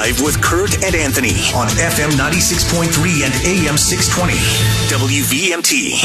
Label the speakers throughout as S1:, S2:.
S1: Drive with Kurt and Anthony on FM 96.3 and AM 620. WVMT.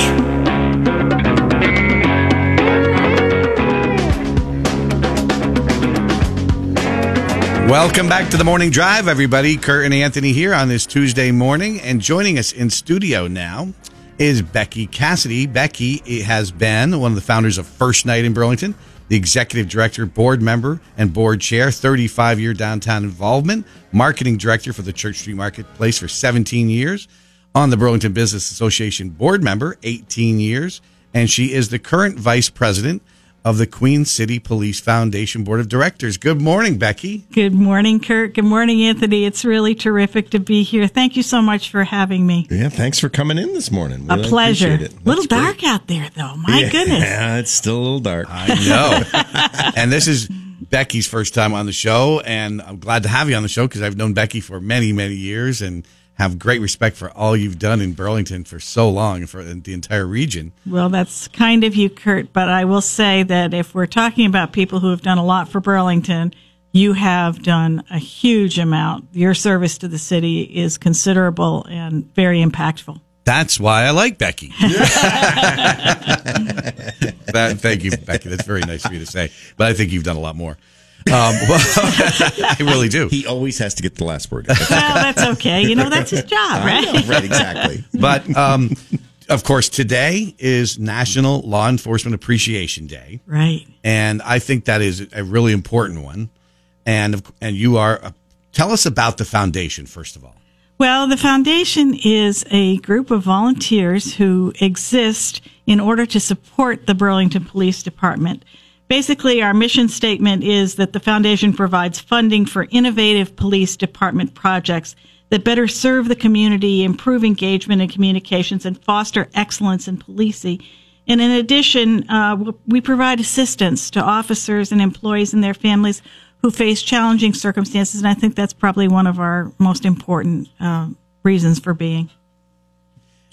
S2: Welcome back to the morning drive, everybody. Kurt and Anthony here on this Tuesday morning, and joining us in studio now is Becky Cassidy. Becky has been one of the founders of First Night in Burlington, the executive director, board member, and board chair, 35 year downtown involvement, marketing director for the Church Street Marketplace for 17 years, on the Burlington Business Association board member, 18 years, and she is the current vice president of the Queen City Police Foundation Board of Directors. Good morning, Becky.
S3: Good morning, Kurt. Good morning, Anthony. It's really terrific to be here. Thank you so much for having me.
S4: Yeah, thanks for coming in this morning.
S3: A
S4: Really
S3: pleasure.
S4: it.
S3: A little dark
S4: great.
S3: out there, though. My
S4: Yeah,
S3: goodness.
S4: Yeah, it's still a little dark.
S2: I know. and this is Becky's first time on the show, and I'm glad to have you on the show because I've known Becky for many, many years and have great respect for all you've done in Burlington for so long and for the entire region.
S3: Well, that's kind of you, Kurt. But I will say that if we're talking about people who have done a lot for Burlington, you have done a huge amount. Your service to the city is considerable and very impactful.
S2: That's why I like Becky. that, thank you, Becky. That's very nice of you to say. But I think you've done a lot more. Um, well, I really do.
S4: He always has to get the last word.
S3: Well, that's okay. You know, that's his job, right?
S4: know, right, exactly.
S2: But um, of course, today is National Law Enforcement Appreciation Day.
S3: Right.
S2: and I think that is a really important one. And and you are uh, tell us about the foundation first of all.
S3: Well, the foundation is a group of volunteers who exist in order to support the Burlington Police Department. Basically, our mission statement is that the foundation provides funding for innovative police department projects that better serve the community, improve engagement and communications, and foster excellence in policing. And in addition, uh, we provide assistance to officers and employees and their families who face challenging circumstances. And I think that's probably one of our most important uh, reasons for being.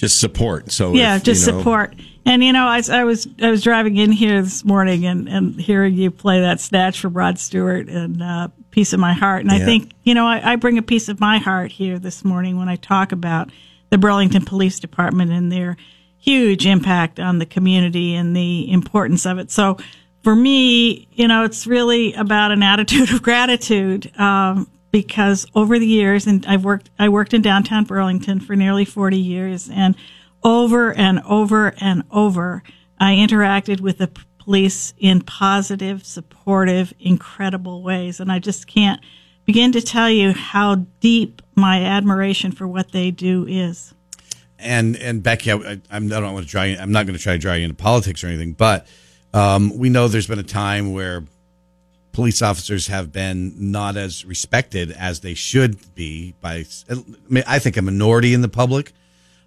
S4: Just support. So
S3: Yeah,
S4: if,
S3: just
S4: you know,
S3: support. And you know, I, I was I was driving in here this morning and, and hearing you play that snatch from Rod Stewart and uh, "Piece of My Heart," and I think you know I, I bring a piece of my heart here this morning when I talk about the Burlington Police Department and their huge impact on the community and the importance of it. So for me, you know, it's really about an attitude of gratitude. Um, because over the years, and I've worked, I worked in downtown Burlington for nearly 40 years, and over and over and over, I interacted with the police in positive, supportive, incredible ways. And I just can't begin to tell you how deep my admiration for what they do is.
S2: And and Becky, I, I, I don't want to try. I'm not going to try to draw you into politics or anything, but um, we know there's been a time where police officers have been not as respected as they should be by, I, mean, I think, a minority in the public.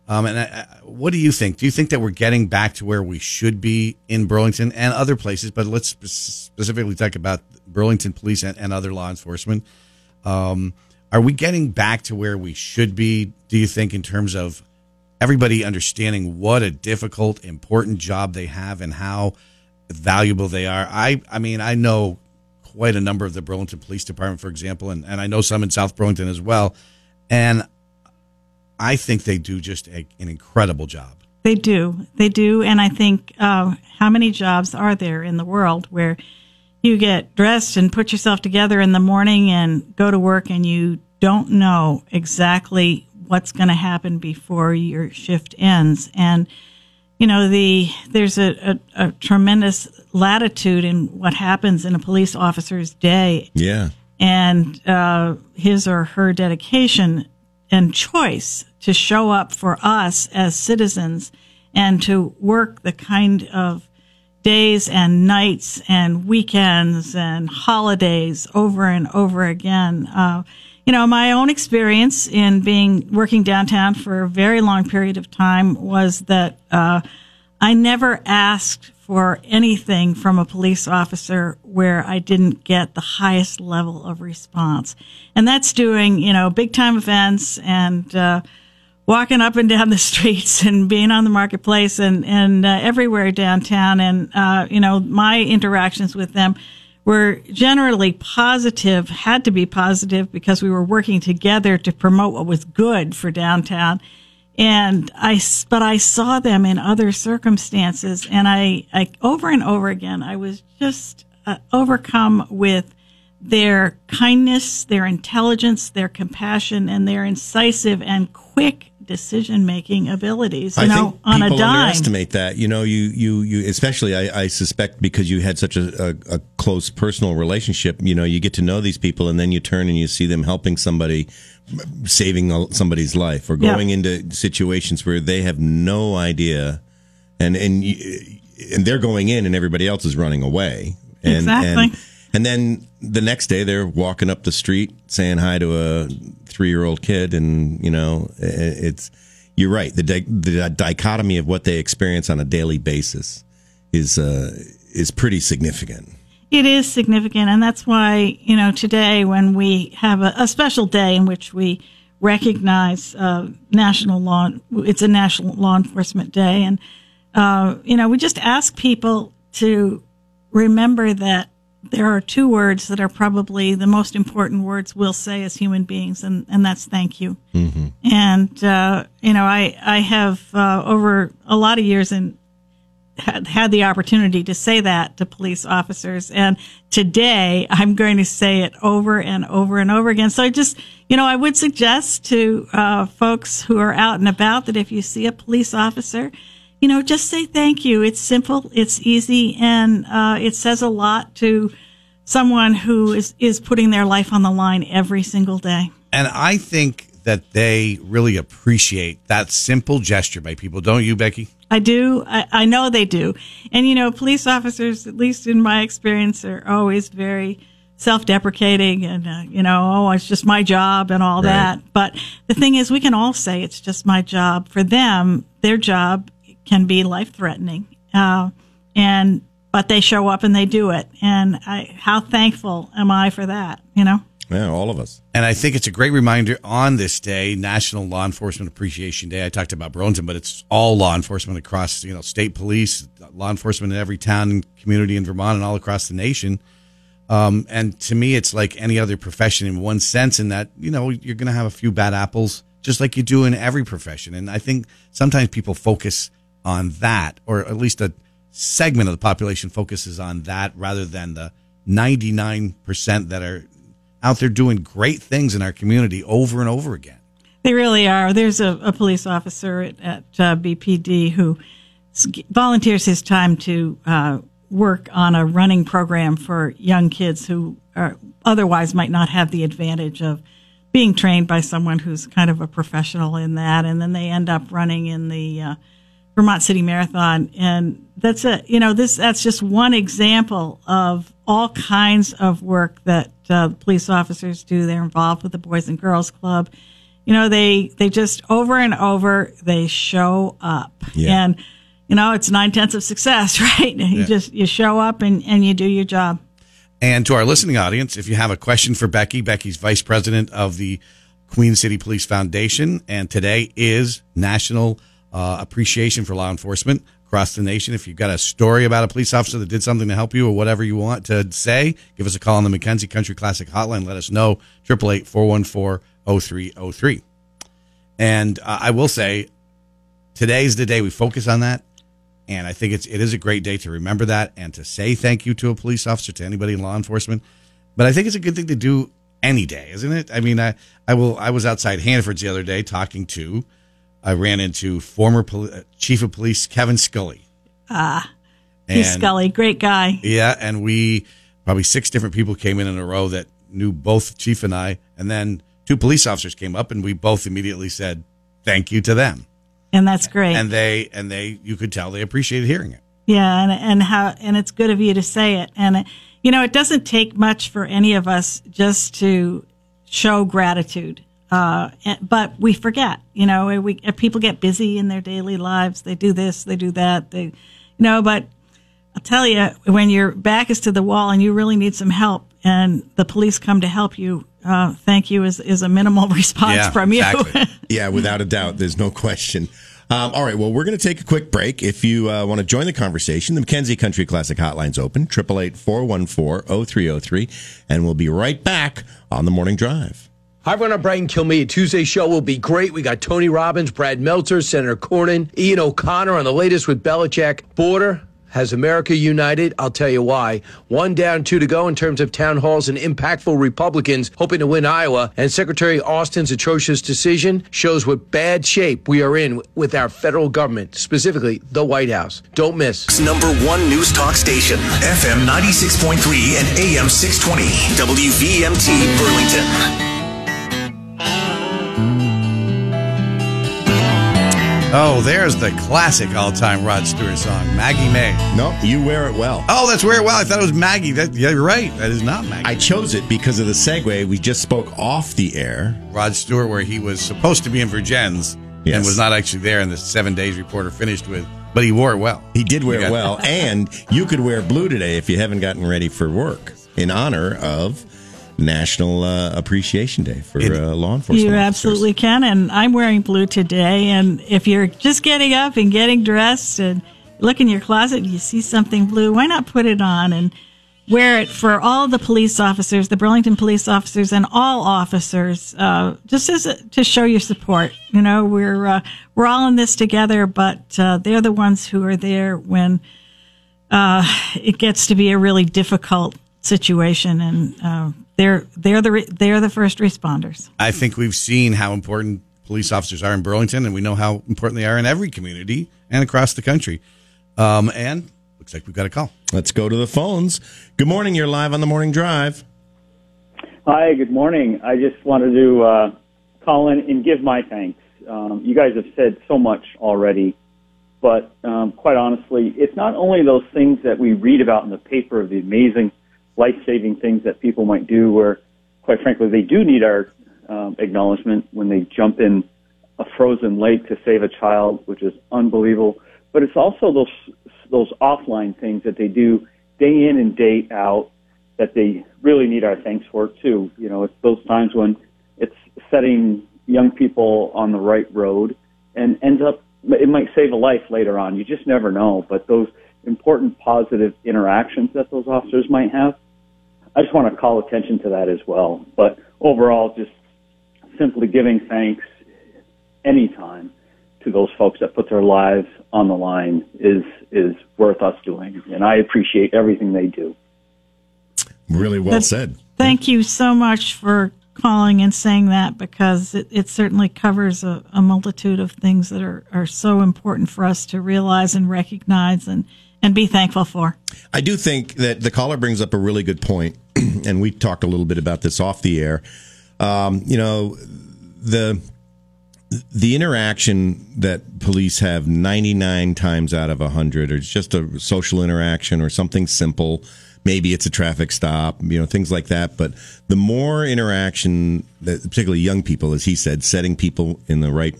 S2: Um, and I, what do you think? Do you think that we're getting back to where we should be in Burlington and other places? But let's specifically talk about Burlington police and, and other law enforcement. Um, are we getting back to where we should be? Do you think in terms of everybody understanding what a difficult, important job they have and how valuable they are? I, I mean, I know quite a number of the Burlington Police Department, for example, and, and I know some in South Burlington as well. And I think they do just a, an incredible job.
S3: They do. They do. And I think uh, how many jobs are there in the world where you get dressed and put yourself together in the morning and go to work and you don't know exactly what's going to happen before your shift ends. And, you know, the there's a, a, a tremendous latitude in what happens in a police officer's day
S4: Yeah.
S3: and uh, his or her dedication and choice to show up for us as citizens and to work the kind of days and nights and weekends and holidays over and over again. Uh, you know, my own experience in being working downtown for a very long period of time was that uh, I never asked for anything from a police officer where I didn't get the highest level of response. And that's doing, you know, big time events and, uh, walking up and down the streets and being on the marketplace and, and uh, everywhere downtown. And, uh, you know, my interactions with them were generally positive, had to be positive because we were working together to promote what was good for downtown. And I, but I saw them in other circumstances and I, I over and over again, I was just uh, overcome with their kindness, their intelligence, their compassion, and their incisive and quick decision making abilities. You
S4: I
S3: know,
S4: think
S3: on a
S4: people
S3: dime.
S4: underestimate that. You know, you you you especially I, I suspect because you had such a, a, a close personal relationship. You know, you get to know these people, and then you turn and you see them helping somebody, saving somebody's life, or going into situations where they have no idea, and and you, and they're going in, and everybody else is running away. And,
S3: Exactly.
S4: And, and then the next day, they're walking up the street saying hi to a three-year-old kid, and you know, it's you're right. The di- the dichotomy of what they experience on a daily basis is uh, is pretty significant.
S3: It is significant, and that's why you know today when we have a, a special day in which we recognize uh, national law, it's a national law enforcement day, and uh, you know we just ask people to remember that there are two words that are probably the most important words we'll say as human beings, and, and that's thank you. And uh, you know, I I have uh, over a lot of years and had, had the opportunity to say that to police officers. And today I'm going to say it over and over and over again. So I just, you know, I would suggest to uh, folks who are out and about that if you see a police officer, you know, just say thank you. It's simple, it's easy, and uh, it says a lot to someone who is, is putting their life on the line every single day.
S2: And I think that they really appreciate that simple gesture by people, don't you, Becky?
S3: I do. I, I know they do. And, you know, police officers, at least in my experience, are always very self deprecating and, uh, you know, oh, it's just my job and all
S4: Right.
S3: that. But the thing is, we can all say it's just my job. For them, their job can be life threatening. Uh, and, but they show up and they do it. And I, how thankful am I for that, you know?
S4: Yeah, all of us.
S2: And I think it's a great reminder on this day, National Law Enforcement Appreciation Day. I talked about Burlington, but it's all law enforcement across, you know, state police, law enforcement in every town and community in Vermont and all across the nation. Um, and to me, it's like any other profession in one sense, in that you know you're going to have a few bad apples, just like you do in every profession. And I think sometimes people focus on that, or at least a segment of the population focuses on that, rather than the 99 percent that are out there doing great things in our community over and over again.
S3: They really are. There's a, a police officer at, at uh, BPD who volunteers his time to uh, work on a running program for young kids who are, otherwise might not have the advantage of being trained by someone who's kind of a professional in that, and then they end up running in the uh, Vermont City Marathon, and that's a you know this that's just one example of all kinds of work that uh, police officers do. They're involved with the Boys and Girls Club. You know they they just over and over they show up,
S4: Yeah.
S3: and you know it's nine tenths of success, right? You just you show up and and you do your job.
S2: And to our listening audience, if you have a question for Becky, Becky's vice president of the Queen City Police Foundation, and today is National uh, Appreciation for Law Enforcement across the nation. If you've got a story about a police officer that did something to help you or whatever you want to say, give us a call on the Mackenzie Country Classic Hotline. Let us know. 888 414 0303. And uh, I will say, today's the day we focus on that. And I think it's it is a great day to remember that and to say thank you to a police officer, to anybody in law enforcement. But I think it's a good thing to do any day, isn't it? I mean, I I will I was outside Hannaford's the other day talking to I ran into former poli- uh, chief of police Kevin Scully.
S3: Ah, he's
S2: And-
S3: Scully, great guy.
S2: Yeah, and we probably six different people came in in a row that knew both chief and I, and then two police officers came up, and we both immediately said thank you to them,
S3: And that's great.
S2: and they and they you could tell they appreciated hearing it.
S3: Yeah, and and how and it's good of you to say it. And it, you know, it doesn't take much for any of us just to show gratitude. Uh, but we forget. You know, we people get busy in their daily lives. They do this, they do that. They, you know, but I'll tell you, when your back is to the wall and you really need some help, and the police come to help you, uh, thank you is is a minimal response
S2: Yeah,
S3: from you.
S2: exactly.
S4: Yeah, without a doubt, there's no question. Um, all right. Well, we're going to take a quick break. If you uh, want to join the conversation, the Mackenzie Country Classic Hotline's open, 888 414 0303. And we'll be right back on the morning drive.
S5: Hi, everyone. I'm Brian Kilmeade. Tuesday's show will be great. We got Tony Robbins, Brad Meltzer, Senator Cornyn, Ian O'Connor on the latest with Belichick. Border has America united? I'll tell you why. One down, two to go in terms of town halls and impactful Republicans hoping to win Iowa. And Secretary Austin's atrocious decision shows what bad shape we are in with our federal government, specifically the White House. Don't miss.
S1: Number one news talk station, FM 96.3 and AM 620, WVMT Burlington.
S2: Oh, there's the classic all-time Rod Stewart song, Maggie May.
S4: No, you wear it well.
S2: Oh, that's where well. I thought it was Maggie. That, yeah, you're right. That is not Maggie.
S4: I chose it because of the segue we just spoke off the air.
S2: Rod Stewart, where he was supposed to be in Vergennes
S4: Yes.
S2: and was not actually there, and the Seven Days Reporter finished with, but he wore it well.
S4: He did wear it well, and you could wear blue today if you haven't gotten ready for work in honor of National uh, Appreciation Day for uh, law enforcement.
S3: You
S4: officers.
S3: absolutely can. And I'm wearing blue today. And if you're just getting up and getting dressed and look in your closet and you see something blue, why not put it on and wear it for all the police officers, the Burlington police officers, and all officers, uh, just as a, to show your support. You know, we're uh, we're all in this together, but uh, they're the ones who are there when uh, it gets to be a really difficult situation, and uh, they're they're the re- they're the first responders.
S2: I think we've seen how important police officers are in Burlington, and we know how important they are in every community and across the country. Um, and looks like we've got a call.
S4: Let's go to the phones. Good morning. You're live on the morning drive.
S6: Hi, good morning. I just wanted to uh, call in and give my thanks. Um, you guys have said so much already, but um, quite honestly, it's not only those things that we read about in the paper of the amazing life-saving things that people might do, where, quite frankly, they do need our um, acknowledgement when they jump in a frozen lake to save a child, which is unbelievable. But it's also those those offline things that they do day in and day out that they really need our thanks for too. You know, it's those times when it's setting young people on the right road and ends up it might save a life later on. You just never know. But those important positive interactions that those officers might have, I just want to call attention to that as well. But overall, just simply giving thanks anytime to those folks that put their lives on the line is is worth us doing. And I appreciate everything they do.
S4: Really well
S3: That's-
S4: said.
S3: Thank you so much for calling and saying that because it, it certainly covers a, a multitude of things that are, are so important for us to realize and recognize and, and be thankful for.
S4: I do think that the caller brings up a really good point, and we talked a little bit about this off the air. Um, you know, the the interaction that police have 99 times out of 100 or it's just a social interaction or something simple maybe it's a traffic stop you know things like that but the more interaction that particularly young people as he said setting people in the right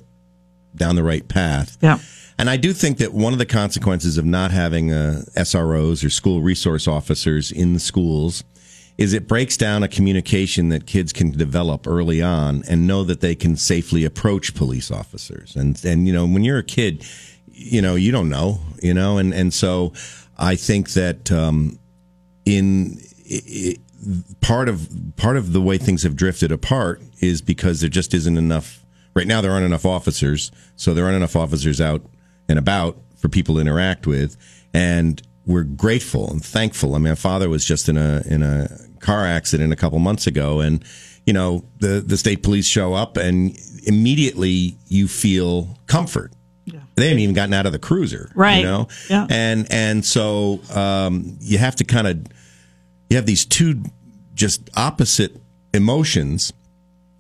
S4: down the right path
S3: Yeah.
S4: And I do think that one of the consequences of not having uh, SROs or school resource officers in the schools is it breaks down a communication that kids can develop early on and know that they can safely approach police officers. And and you know when you're a kid, you know you don't know, you know, and and so I think that um, in i i part of part of the way things have drifted apart is because there just isn't enough. Right now, there aren't enough officers, so there aren't enough officers out and about for people to interact with, and we're grateful and thankful. I mean, my father was just in a in a car accident a couple months ago, and you know the the state police show up, and immediately you feel comfort. They haven't even gotten out of the cruiser,
S3: Right.
S4: You know,
S3: Yeah.
S4: and and so um, you have to kind of you have these two just opposite emotions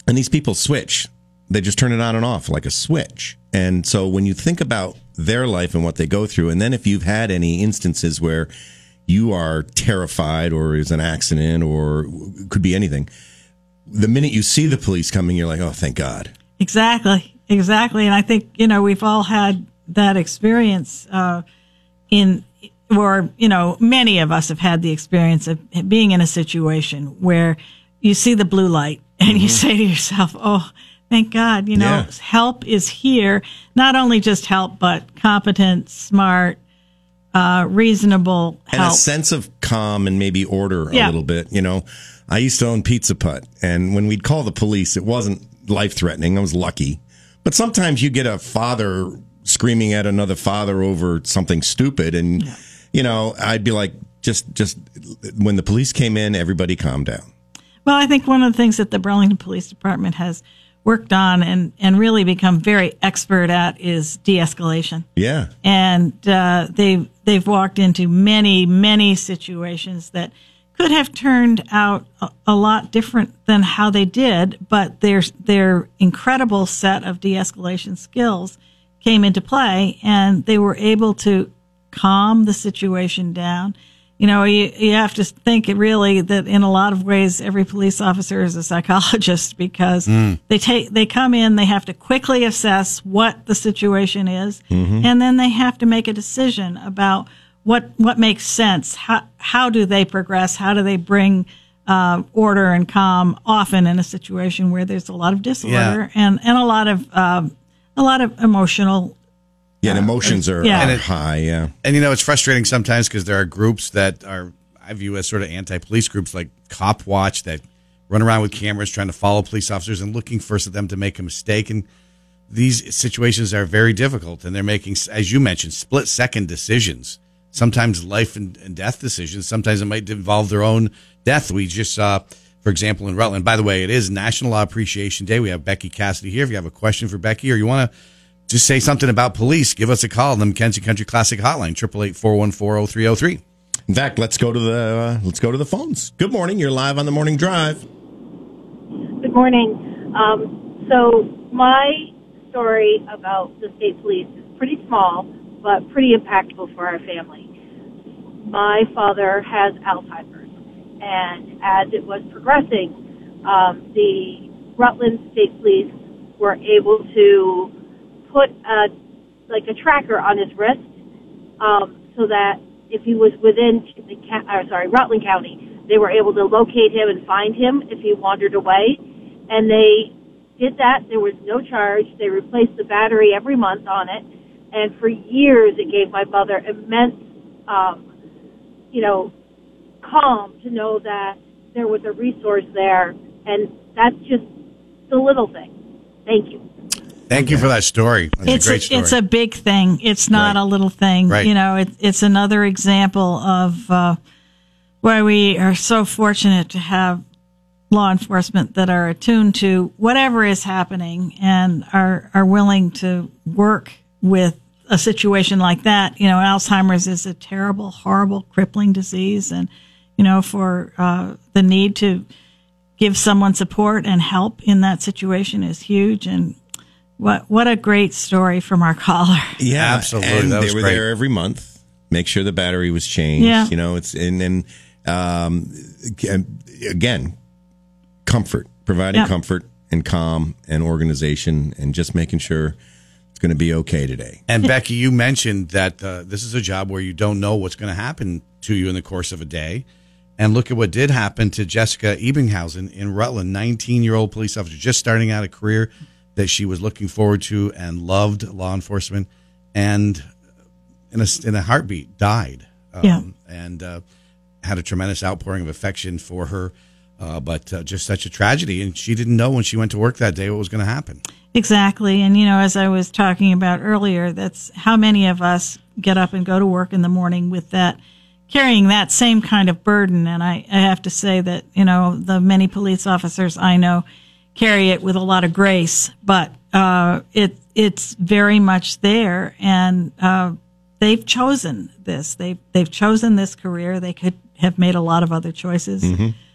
S4: and these people switch they just turn it on and off like a switch and so when you think about their life and what they go through. And then if you've had any instances where you are terrified or is an accident or could be anything the minute you see the police coming you're like oh thank god.
S3: Exactly, exactly. And I think you know we've all had that experience uh, in, or you know, many of us have had the experience of being in a situation where you see the blue light and you say to yourself, "Oh, Thank God. You know,
S4: Yeah.
S3: help is here. Not only just help, but competent, smart, uh, reasonable
S4: and a
S3: help.
S4: sense of calm and maybe order a
S3: Yeah.
S4: little bit. You know, I used to own Pizza Putt, and when we'd call the police, it wasn't life threatening. I was lucky, but sometimes you get a father screaming at another father over something stupid, and you know, I'd be like, just, just when the police came in, everybody calmed down.
S3: Well, I think one of the things that the Burlington Police Department has worked on and, and really become very expert at is de-escalation.
S4: Yeah,
S3: And uh, they've they've walked into many many situations that could have turned out a, a lot different than how they did, but their their incredible set of de-escalation skills came into play, and they were able to calm the situation down. You know, you, you have to think really that in a lot of ways, every police officer is a psychologist because they take, they come in, they have to quickly assess what the situation is, and then they have to make a decision about what, what makes sense. How, how do they progress? How do they bring, uh, order and calm often in a situation where there's a lot of disorder and, and a lot of, um, a lot of emotional
S4: yeah. And emotions are,
S3: yeah.
S4: are
S3: And
S2: it-
S4: high. Yeah,
S2: And you know, it's frustrating sometimes because there are groups that are I view as sort of anti-police groups, like Cop Watch, that run around with cameras trying to follow police officers and looking for them to make a mistake. And these situations are very difficult, and they're making, as you mentioned, split-second decisions. Sometimes life and, and death decisions. Sometimes it might involve their own death. We just saw, for example, in Rutland. By the way, it is National Law Appreciation Day. We have Becky Cassidy here. If you have a question for Becky or you want to just say something about police, give us a call on the Mackenzie Country Classic Hotline, 888-414-0303.
S4: in fact, let's go to the uh, let's go to the phones. Good morning. You're live on the morning drive.
S7: Good morning. Um, so my story about the state police is pretty small, but pretty impactful for our family. My father has Alzheimer's, and as it was progressing, um, the Rutland State Police were able to put a like a tracker on his wrist, um, so that if he was within the or sorry Rutland County, they were able to locate him and find him if he wandered away, and they did that. There was no charge. They replaced the battery every month on it, and for years it gave my mother immense, um, you know, calm to know that there was a resource there, and that's just the little thing. Thank you.
S2: Thank you for that story. That's
S3: it's
S2: a great story.
S3: it's a big thing. It's not
S2: Right.
S3: a little thing.
S2: Right.
S3: You know, it, it's another example of uh, why we are so fortunate to have law enforcement that are attuned to whatever is happening and are are willing to work with a situation like that. You know, Alzheimer's is a terrible, horrible, crippling disease, and you know, for uh, the need to give someone support and help in that situation is huge and. What what a great story from our caller.
S4: Yeah,
S2: Absolutely.
S4: And
S2: That
S4: they
S2: was
S4: were
S2: great.
S4: there every month. Make sure the battery was changed.
S3: Yeah.
S4: You know, it's and then um, again, comfort, providing
S3: Yeah.
S4: comfort and calm and organization, and just making sure it's going to be okay today.
S2: And Becky, you mentioned that uh, this is a job where you don't know what's going to happen to you in the course of a day. And look at what did happen to Jessica Ebbighausen in Rutland, 19 year old police officer, just starting out a career that she was looking forward to and loved law enforcement. And in a, in a heartbeat, died. Um,
S3: Yeah.
S2: And uh, had a tremendous outpouring of affection for her. Uh, but uh, just such a tragedy. And she didn't know when she went to work that day what was going to happen.
S3: Exactly. And, you know, as I was talking about earlier, that's how many of us get up and go to work in the morning with that, carrying that same kind of burden. And I, I have to say that, you know, the many police officers I know carry it with a lot of grace, but, uh, it, it's very much there. And, uh, they've chosen this. They've, they've chosen this career. They could have made a lot of other choices,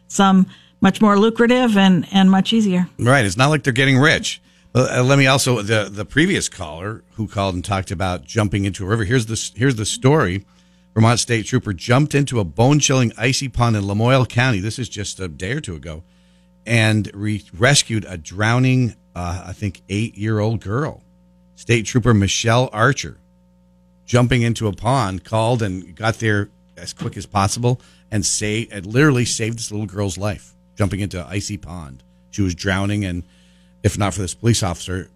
S3: some much more lucrative and, and much easier.
S2: Right. It's not like they're getting rich. Uh, let me also the the previous caller who called and talked about jumping into a river. Here's the here's the story. Vermont State Trooper jumped into a bone chilling icy pond in Lamoille County. This is just a day or two ago, and re- rescued a drowning, uh, I think, eight year old girl. State Trooper Michelle Archer, jumping into a pond, called and got there as quick as possible and saved, and literally saved this little girl's life. Jumping into an icy pond, she was drowning and if not for this police officer,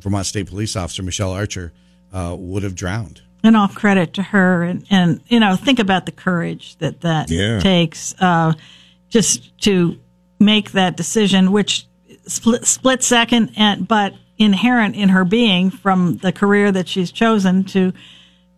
S2: Vermont State Police Officer Michelle Archer, uh, would have drowned.
S3: and all credit to her and, and you know think about the courage that that
S4: Yeah.
S3: takes uh, just to make that decision which split, split second and but inherent in her being from the career that she's chosen to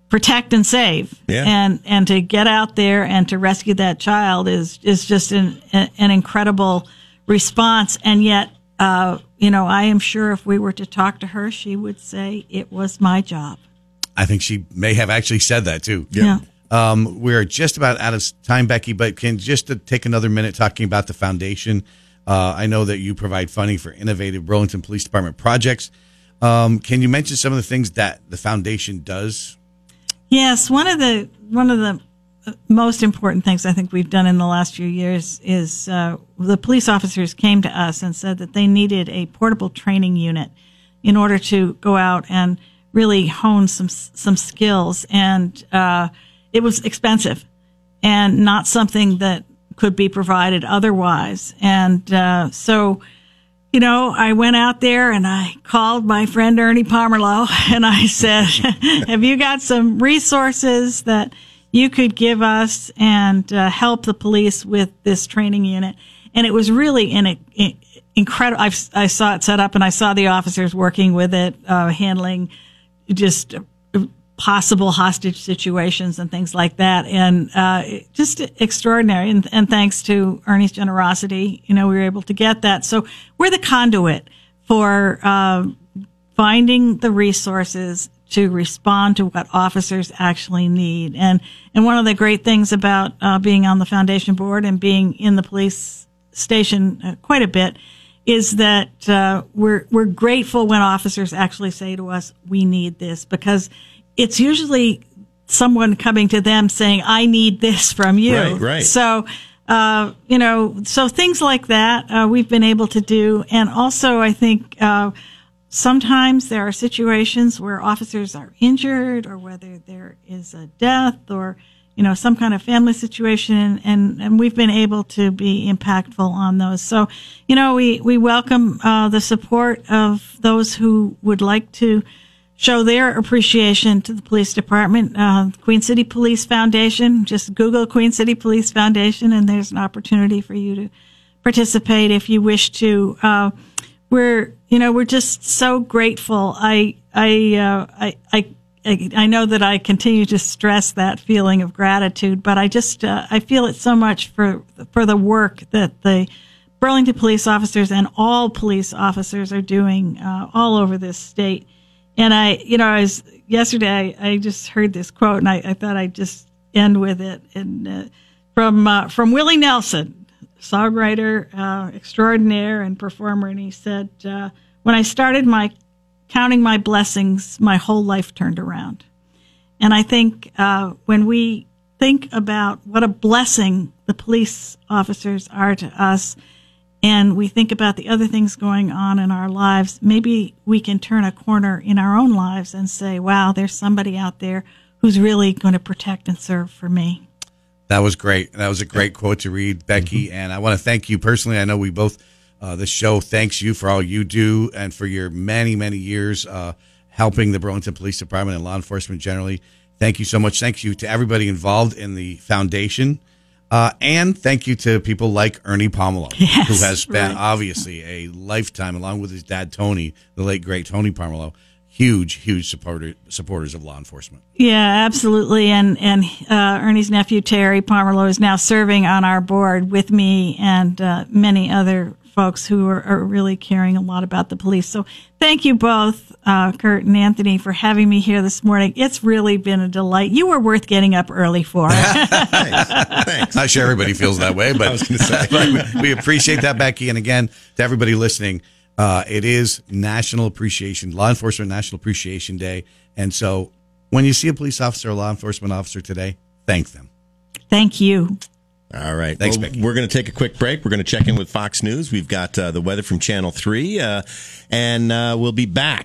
S3: protect and save
S4: Yeah.
S3: and and to get out there and to rescue that child is is just an an incredible response and yet uh, you know I am sure if we were to talk to her she would say it was my job
S2: I think she may have actually said that too.
S3: yeah.
S2: Um, we're just about out of time, Becky, but can just to take another minute talking about the foundation. Uh, I know that you provide funding for innovative Burlington Police Department projects. Um, can you mention some of the things that the foundation does?
S3: Yes, one of the one of the uh, most important things I think we've done in the last few years is uh, the police officers came to us and said that they needed a portable training unit in order to go out and really hone some some skills, and uh, it was expensive and not something that could be provided otherwise, and uh, so you know, I went out there and I called my friend Ernie Pomerleau and I said, have you got some resources that you could give us and uh, help the police with this training unit? And it was really an incredible. I, I saw it set up and I saw the officers working with it, uh, handling just possible hostage situations and things like that. And uh, just extraordinary. And, and thanks to Ernie's generosity, you know, we were able to get that. So we're the conduit for uh, finding the resources to respond to what officers actually need. And and one of the great things about uh, being on the foundation board and being in the police station uh, quite a bit is that uh, we're we're grateful when officers actually say to us, "We need this," because it's usually someone coming to them saying, "I need this from you."
S4: Right, right.
S3: So. Uh, you know, so things like that uh, we've been able to do, and also I think uh, sometimes there are situations where officers are injured, or whether there is a death, or you know some kind of family situation, and and we've been able to be impactful on those. So, you know, we we welcome uh, the support of those who would like to show their appreciation to the police department. Uh, Queen City Police Foundation. Just Google Queen City Police Foundation, and there's an opportunity for you to participate if you wish to. Uh, we're, you know, we're just so grateful. I, I, uh, I, I, I know that I continue to stress that feeling of gratitude, but I just uh, I feel it so much for for the work that the Burlington police officers and all police officers are doing uh, all over this state. And I, you know, I was yesterday. I, I just heard this quote, and I, I thought I'd just end with it. And uh, from uh, from Willie Nelson, songwriter uh, extraordinaire and performer, and he said, uh, "When I started my counting my blessings, my whole life turned around." And I think uh, when we think about what a blessing the police officers are to us, and we think about the other things going on in our lives, maybe we can turn a corner in our own lives and say, wow, there's somebody out there who's really going to protect and serve for me.
S2: That was great. That was a great quote to read, Becky. And I want to thank you personally. I know we both, uh, the show thanks you for all you do and for your many, many years uh, helping the Burlington Police Department and law enforcement generally. Thank you so much. Thank you to everybody involved in the foundation. Uh, and thank you to people like Ernie Pomerleau,
S3: Yes,
S2: who has spent
S3: right.
S2: obviously a lifetime, along with his dad Tony, the late great Tony Pomerleau, huge, huge supporter, supporters of law enforcement.
S3: Yeah, absolutely. And and uh, Ernie's nephew Terry Pomerleau is now serving on our board with me and uh, many other folks who are, are really caring a lot about the police. So thank you both, uh, Kurt and Anthony, for having me here this morning. It's really been a delight. You were worth getting up early for.
S4: Thanks. Thanks.
S2: Not sure everybody feels that way, but but we, we appreciate that, Becky. And again, to everybody listening, uh, it is National Appreciation, Law Enforcement National Appreciation Day. And so when you see a police officer or law enforcement officer today, thank them.
S3: Thank you.
S4: All right.
S2: Thanks,
S4: well, We're going to take a quick break. We're going to check in with Fox News. We've got uh, the weather from Channel 3, uh, and uh, we'll be back